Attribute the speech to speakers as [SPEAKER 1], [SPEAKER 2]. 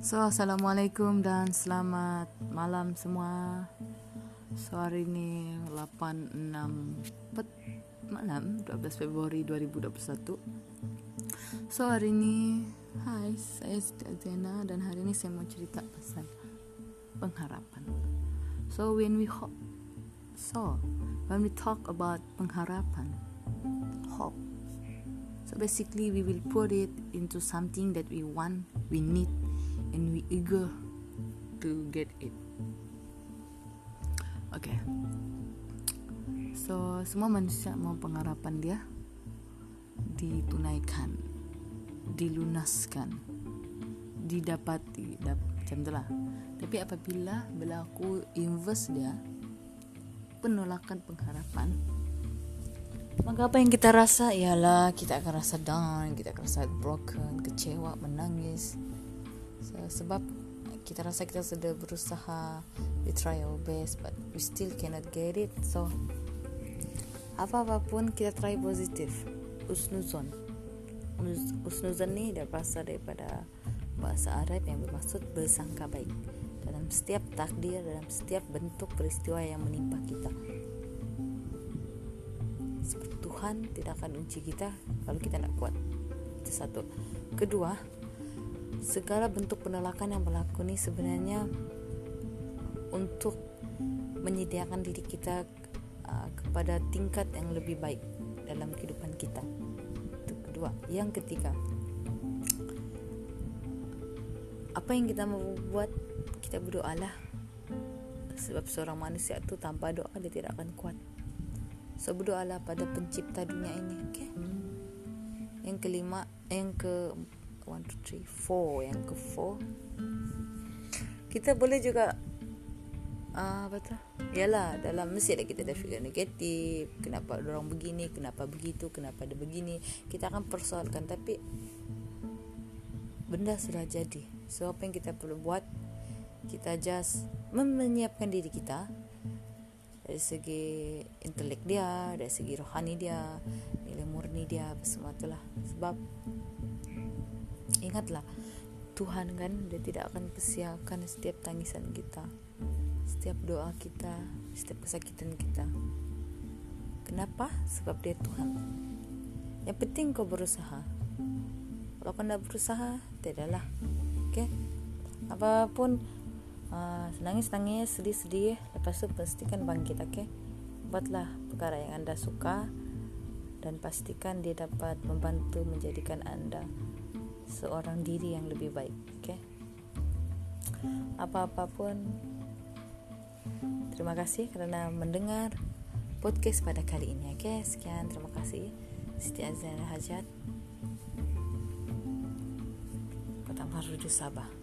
[SPEAKER 1] So, Assalamualaikum dan selamat malam semua. So, hari ini 8.6 malam 12 Februari 2021 So, hari ini Hai, saya Siti Azena dan hari ini saya mau cerita pasal pengharapan. So, when we hope So, when we talk about pengharapan Hope. So basically we will put it into something that we want, we need and we eager to get it. Okay. So semua manusia mau pengharapan dia ditunaikan, dilunaskan, didapati, dap, macam itulah. Tapi apabila berlaku invest dia penolakan pengharapan maka apa yang kita rasa ialah kita akan rasa down, kita akan rasa broken, kecewa, menangis. Sebab kita rasa kita sudah berusaha, we try our best, but we still cannot get it. So, apa-apapun kita try positif, usnuzon. Usnuzon ni berasal daripada bahasa Arab yang bermaksud bersangka baik dalam setiap takdir, dalam setiap bentuk peristiwa yang menimpa kita. Tuhan tidak akan uji kita kalau kita tidak kuat. Itu satu. Kedua, segala bentuk penolakan yang berlaku ini sebenarnya untuk menyediakan diri kita uh, kepada tingkat yang lebih baik dalam kehidupan kita. Itu kedua. Yang ketiga, apa yang kita mau buat kita berdoalah sebab seorang manusia itu tanpa doa dia tidak akan kuat So berdoalah pada pencipta dunia ini okay? Yang kelima Yang ke One, two, three, four Yang ke four. Kita boleh juga uh, Apa tu? Yalah dalam mesti ada kita ada fikir negatif. Kenapa orang begini Kenapa begitu Kenapa ada begini. Kita akan persoalkan Tapi Benda sudah jadi. So apa yang kita perlu buat Kita just Menyiapkan diri kita. Dari segi intelek dia, dari segi rohani dia, nilai murni dia, semua itulah. Sebab ingatlah Tuhan kan dia tidak akan persiakan setiap tangisan kita, setiap doa kita, setiap kesakitan kita. Kenapa? Sebab dia Tuhan. Yang penting kau berusaha. Kalau kau tidak berusaha, tidaklah. Oke? Okay? Apa pun uh, nangis-nangis, sedih-sedih, lepas itu pastikan bangkit, oke? Okay? Buatlah perkara yang anda suka dan pastikan dia dapat membantu menjadikan anda seorang diri yang lebih baik, oke? Okay? Apa-apapun, terima kasih karena mendengar podcast pada kali ini, oke? Okay? Sekian, terima kasih. Siti Azhar Hajat Kota Marudu Sabah